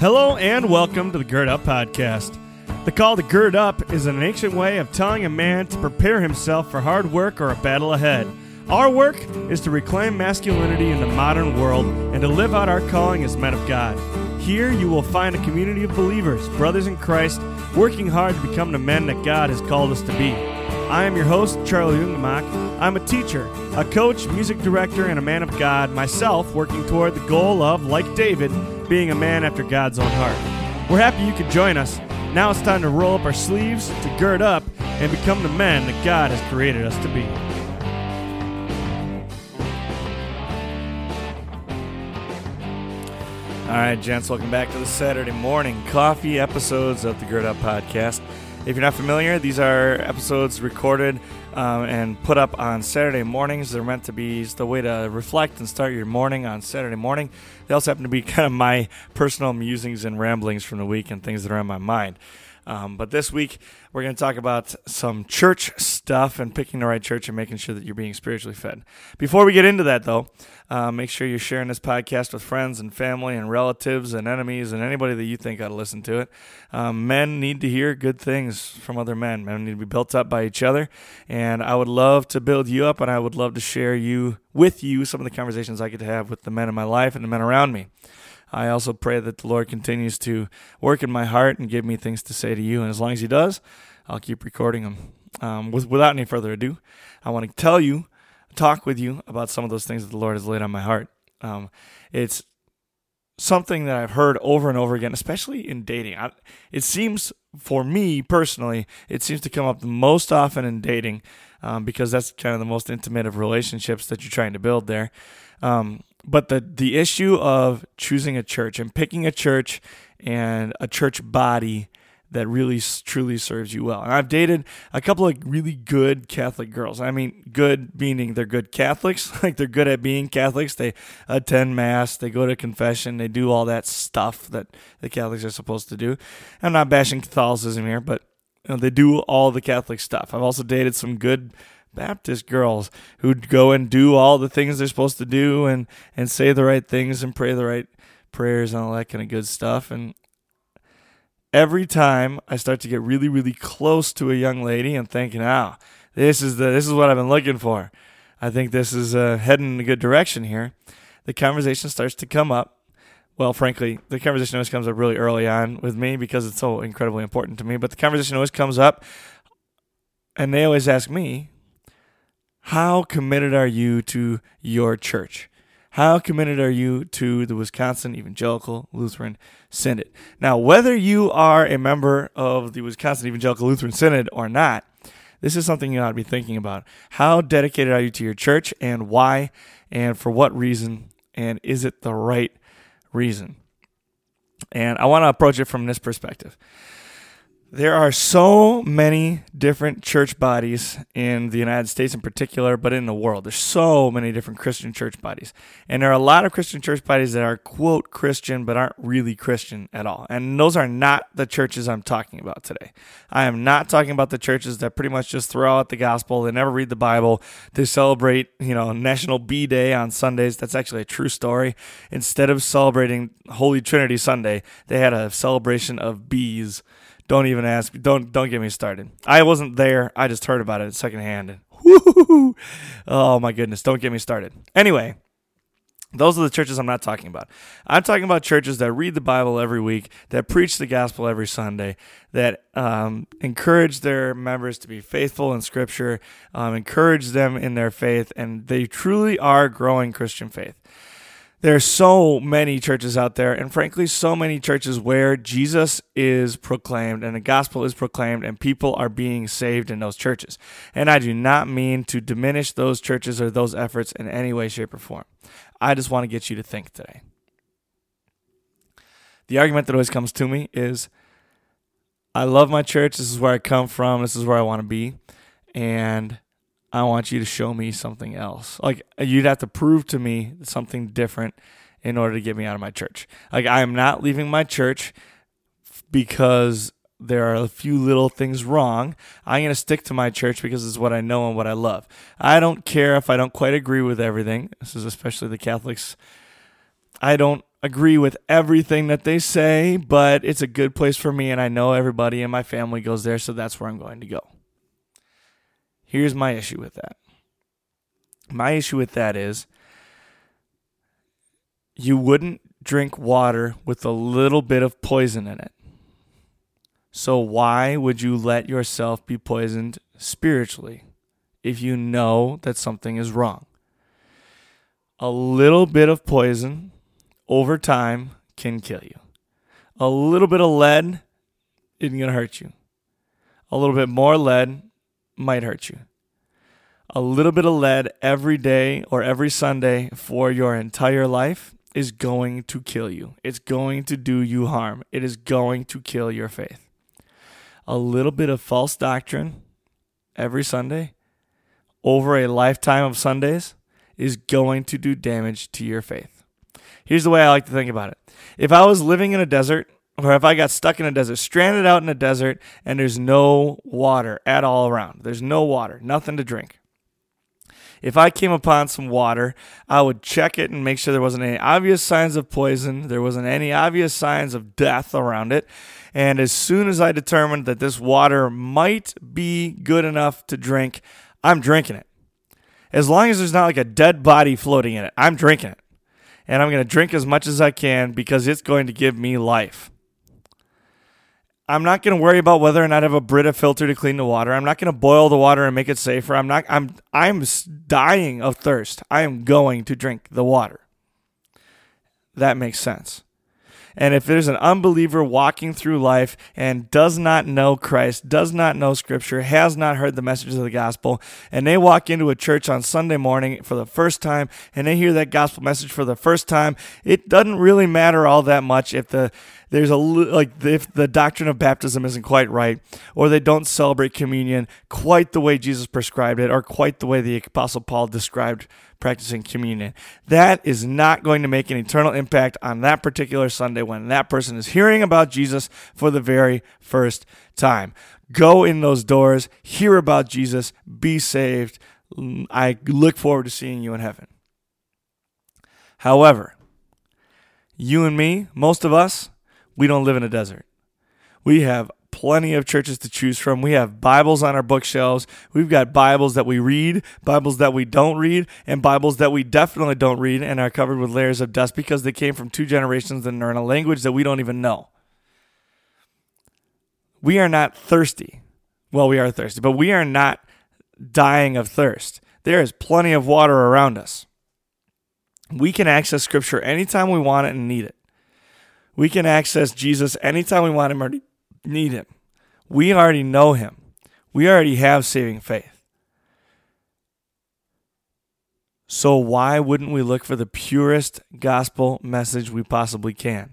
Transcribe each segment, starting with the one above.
Hello and welcome to the Gird Up Podcast. The call to gird up is an ancient way of telling a man to prepare himself for hard work or a battle ahead. Our work is to reclaim masculinity in the modern world and to live out our calling as men of God. Here you will find a community of believers, brothers in Christ, working hard to become the men that God has called us to be. I am your host, Charlie Ungemach. I'm a teacher, a coach, music director, and a man of God, myself working toward the goal of, like David, being a man after God's own heart. We're happy you could join us. Now it's time to roll up our sleeves, to gird up, and become the men that God has created us to be. All right, gents, welcome back to the Saturday morning coffee episodes of the Gird Up Podcast. If you're not familiar, these are episodes recorded um, and put up on Saturday mornings. They're meant to be the way to reflect and start your morning on Saturday morning. They also happen to be kind of my personal musings and ramblings from the week and things that are on my mind. Um, but this week, we're going to talk about some church stuff and picking the right church and making sure that you're being spiritually fed. Before we get into that, though, uh, make sure you're sharing this podcast with friends and family and relatives and enemies and anybody that you think ought to listen to it. Um, men need to hear good things from other men. Men need to be built up by each other. And I would love to build you up, and I would love to share you with you some of the conversations I get to have with the men in my life and the men around me. I also pray that the Lord continues to work in my heart and give me things to say to you. And as long as He does, I'll keep recording them. Um, with, without any further ado, I want to tell you, talk with you about some of those things that the Lord has laid on my heart. Um, it's something that I've heard over and over again, especially in dating. I, it seems, for me personally, it seems to come up the most often in dating um, because that's kind of the most intimate of relationships that you're trying to build there. Um, but the the issue of choosing a church and picking a church and a church body that really truly serves you well. And I've dated a couple of really good Catholic girls. I mean, good meaning they're good Catholics, like they're good at being Catholics. They attend mass, they go to confession, they do all that stuff that the Catholics are supposed to do. I'm not bashing Catholicism here, but you know, they do all the Catholic stuff. I've also dated some good Baptist girls who'd go and do all the things they're supposed to do and, and say the right things and pray the right prayers and all that kind of good stuff. And every time I start to get really, really close to a young lady, I'm thinking, oh, this is the this is what I've been looking for. I think this is uh, heading in a good direction here. The conversation starts to come up. Well, frankly, the conversation always comes up really early on with me because it's so incredibly important to me. But the conversation always comes up, and they always ask me, how committed are you to your church? How committed are you to the Wisconsin Evangelical Lutheran Synod? Now, whether you are a member of the Wisconsin Evangelical Lutheran Synod or not, this is something you ought to be thinking about. How dedicated are you to your church and why and for what reason? And is it the right reason? And I want to approach it from this perspective. There are so many different church bodies in the United States in particular, but in the world. There's so many different Christian church bodies. And there are a lot of Christian church bodies that are, quote, Christian, but aren't really Christian at all. And those are not the churches I'm talking about today. I am not talking about the churches that pretty much just throw out the gospel. They never read the Bible. They celebrate, you know, National Bee Day on Sundays. That's actually a true story. Instead of celebrating Holy Trinity Sunday, they had a celebration of bees don't even ask. Don't don't get me started. I wasn't there. I just heard about it secondhand. Oh my goodness! Don't get me started. Anyway, those are the churches I'm not talking about. I'm talking about churches that read the Bible every week, that preach the gospel every Sunday, that um, encourage their members to be faithful in Scripture, um, encourage them in their faith, and they truly are growing Christian faith. There are so many churches out there, and frankly, so many churches where Jesus is proclaimed and the gospel is proclaimed, and people are being saved in those churches. And I do not mean to diminish those churches or those efforts in any way, shape, or form. I just want to get you to think today. The argument that always comes to me is I love my church. This is where I come from. This is where I want to be. And I want you to show me something else. Like you'd have to prove to me something different in order to get me out of my church. Like I am not leaving my church because there are a few little things wrong. I'm going to stick to my church because it's what I know and what I love. I don't care if I don't quite agree with everything. This is especially the Catholics I don't agree with everything that they say, but it's a good place for me, and I know everybody in my family goes there, so that's where I'm going to go. Here's my issue with that. My issue with that is you wouldn't drink water with a little bit of poison in it. So, why would you let yourself be poisoned spiritually if you know that something is wrong? A little bit of poison over time can kill you. A little bit of lead isn't going to hurt you. A little bit more lead might hurt you. A little bit of lead every day or every Sunday for your entire life is going to kill you. It's going to do you harm. It is going to kill your faith. A little bit of false doctrine every Sunday over a lifetime of Sundays is going to do damage to your faith. Here's the way I like to think about it. If I was living in a desert, or if I got stuck in a desert, stranded out in a desert, and there's no water at all around, there's no water, nothing to drink. If I came upon some water, I would check it and make sure there wasn't any obvious signs of poison, there wasn't any obvious signs of death around it. And as soon as I determined that this water might be good enough to drink, I'm drinking it. As long as there's not like a dead body floating in it, I'm drinking it. And I'm going to drink as much as I can because it's going to give me life. I'm not going to worry about whether or not I have a Brita filter to clean the water. I'm not going to boil the water and make it safer. I'm not I'm I'm dying of thirst. I am going to drink the water. That makes sense. And if there's an unbeliever walking through life and does not know Christ, does not know Scripture, has not heard the message of the gospel, and they walk into a church on Sunday morning for the first time and they hear that gospel message for the first time, it doesn't really matter all that much if the there's a like if the doctrine of baptism isn't quite right or they don't celebrate communion quite the way Jesus prescribed it or quite the way the apostle Paul described practicing communion. That is not going to make an eternal impact on that particular Sunday when that person is hearing about Jesus for the very first time. Go in those doors, hear about Jesus, be saved. I look forward to seeing you in heaven. However, you and me, most of us, we don't live in a desert. We have plenty of churches to choose from. We have Bibles on our bookshelves. We've got Bibles that we read, Bibles that we don't read, and Bibles that we definitely don't read and are covered with layers of dust because they came from two generations and are in a language that we don't even know. We are not thirsty. Well, we are thirsty, but we are not dying of thirst. There is plenty of water around us. We can access Scripture anytime we want it and need it. We can access Jesus anytime we want him or need him. We already know him. We already have saving faith. So why wouldn't we look for the purest gospel message we possibly can?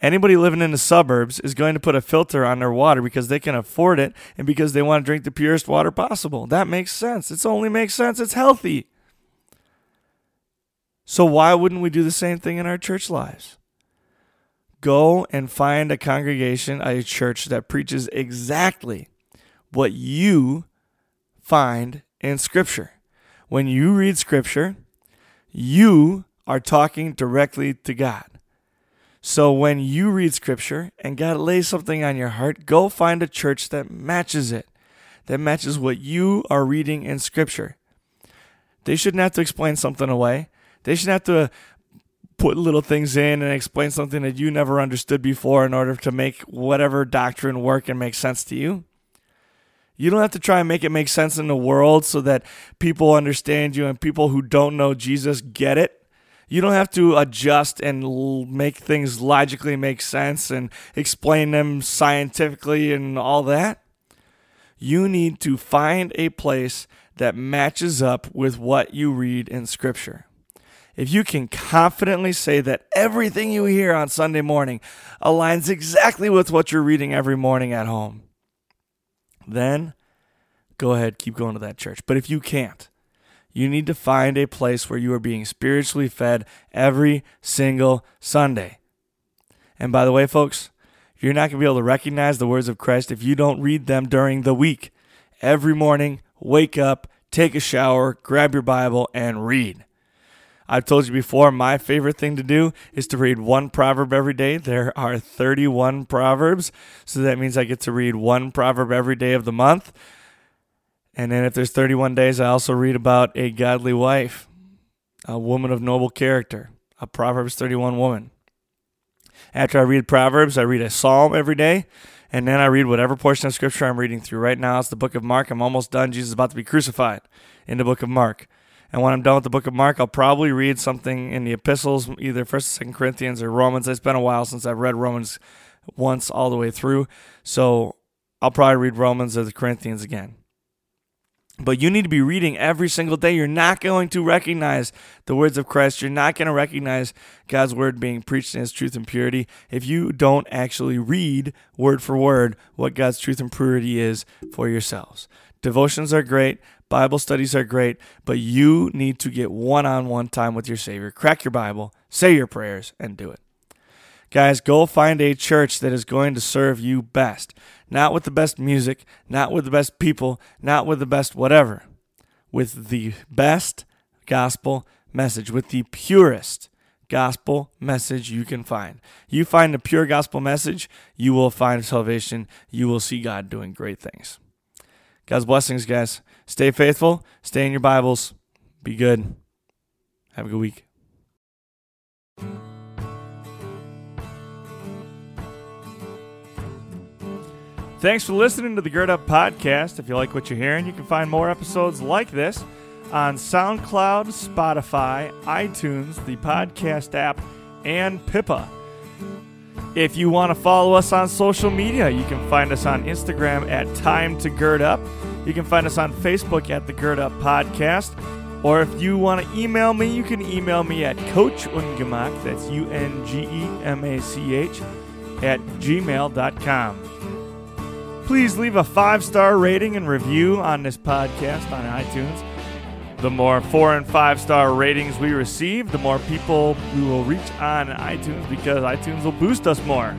Anybody living in the suburbs is going to put a filter on their water because they can afford it and because they want to drink the purest water possible. That makes sense. It only makes sense. It's healthy. So why wouldn't we do the same thing in our church lives? Go and find a congregation, a church that preaches exactly what you find in Scripture. When you read Scripture, you are talking directly to God. So when you read Scripture and God lays something on your heart, go find a church that matches it, that matches what you are reading in Scripture. They shouldn't have to explain something away. They shouldn't have to put little things in and explain something that you never understood before in order to make whatever doctrine work and make sense to you. You don't have to try and make it make sense in the world so that people understand you and people who don't know Jesus get it. You don't have to adjust and make things logically make sense and explain them scientifically and all that. You need to find a place that matches up with what you read in Scripture if you can confidently say that everything you hear on Sunday morning aligns exactly with what you're reading every morning at home, then go ahead, keep going to that church. But if you can't, you need to find a place where you are being spiritually fed every single Sunday. And by the way, folks, you're not going to be able to recognize the words of Christ if you don't read them during the week. Every morning, wake up, take a shower, grab your Bible, and read. I've told you before, my favorite thing to do is to read one proverb every day. There are 31 proverbs, so that means I get to read one proverb every day of the month. And then if there's 31 days, I also read about a godly wife, a woman of noble character, a Proverbs 31 woman. After I read Proverbs, I read a psalm every day, and then I read whatever portion of scripture I'm reading through. Right now, it's the book of Mark. I'm almost done. Jesus is about to be crucified in the book of Mark. And when I'm done with the book of Mark, I'll probably read something in the epistles, either First or Second Corinthians or Romans. It's been a while since I've read Romans once all the way through, so I'll probably read Romans or the Corinthians again. But you need to be reading every single day. You're not going to recognize the words of Christ. You're not going to recognize God's word being preached in its truth and purity if you don't actually read word for word what God's truth and purity is for yourselves. Devotions are great, Bible studies are great, but you need to get one on one time with your Savior. Crack your Bible, say your prayers, and do it. Guys, go find a church that is going to serve you best. Not with the best music, not with the best people, not with the best whatever. With the best gospel message, with the purest gospel message you can find. You find a pure gospel message, you will find salvation. You will see God doing great things. God's blessings, guys. Stay faithful, stay in your Bibles, be good. Have a good week. Thanks for listening to the Gird Up Podcast. If you like what you're hearing, you can find more episodes like this on SoundCloud, Spotify, iTunes, the podcast app, and Pippa. If you want to follow us on social media, you can find us on Instagram at Time to Gird Up. You can find us on Facebook at the Gird Up Podcast. Or if you want to email me, you can email me at Coach Ungemach, that's U N G E M A C H, at gmail.com. Please leave a five star rating and review on this podcast on iTunes. The more four and five star ratings we receive, the more people we will reach on iTunes because iTunes will boost us more.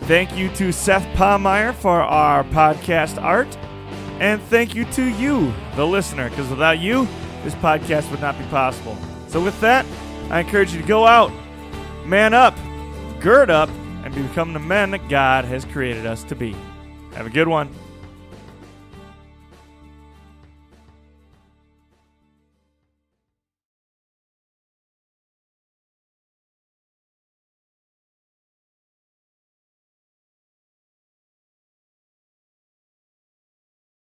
Thank you to Seth Palmeyer for our podcast art. And thank you to you, the listener, because without you, this podcast would not be possible. So, with that, I encourage you to go out, man up, gird up, and become the men that God has created us to be. Have a good one.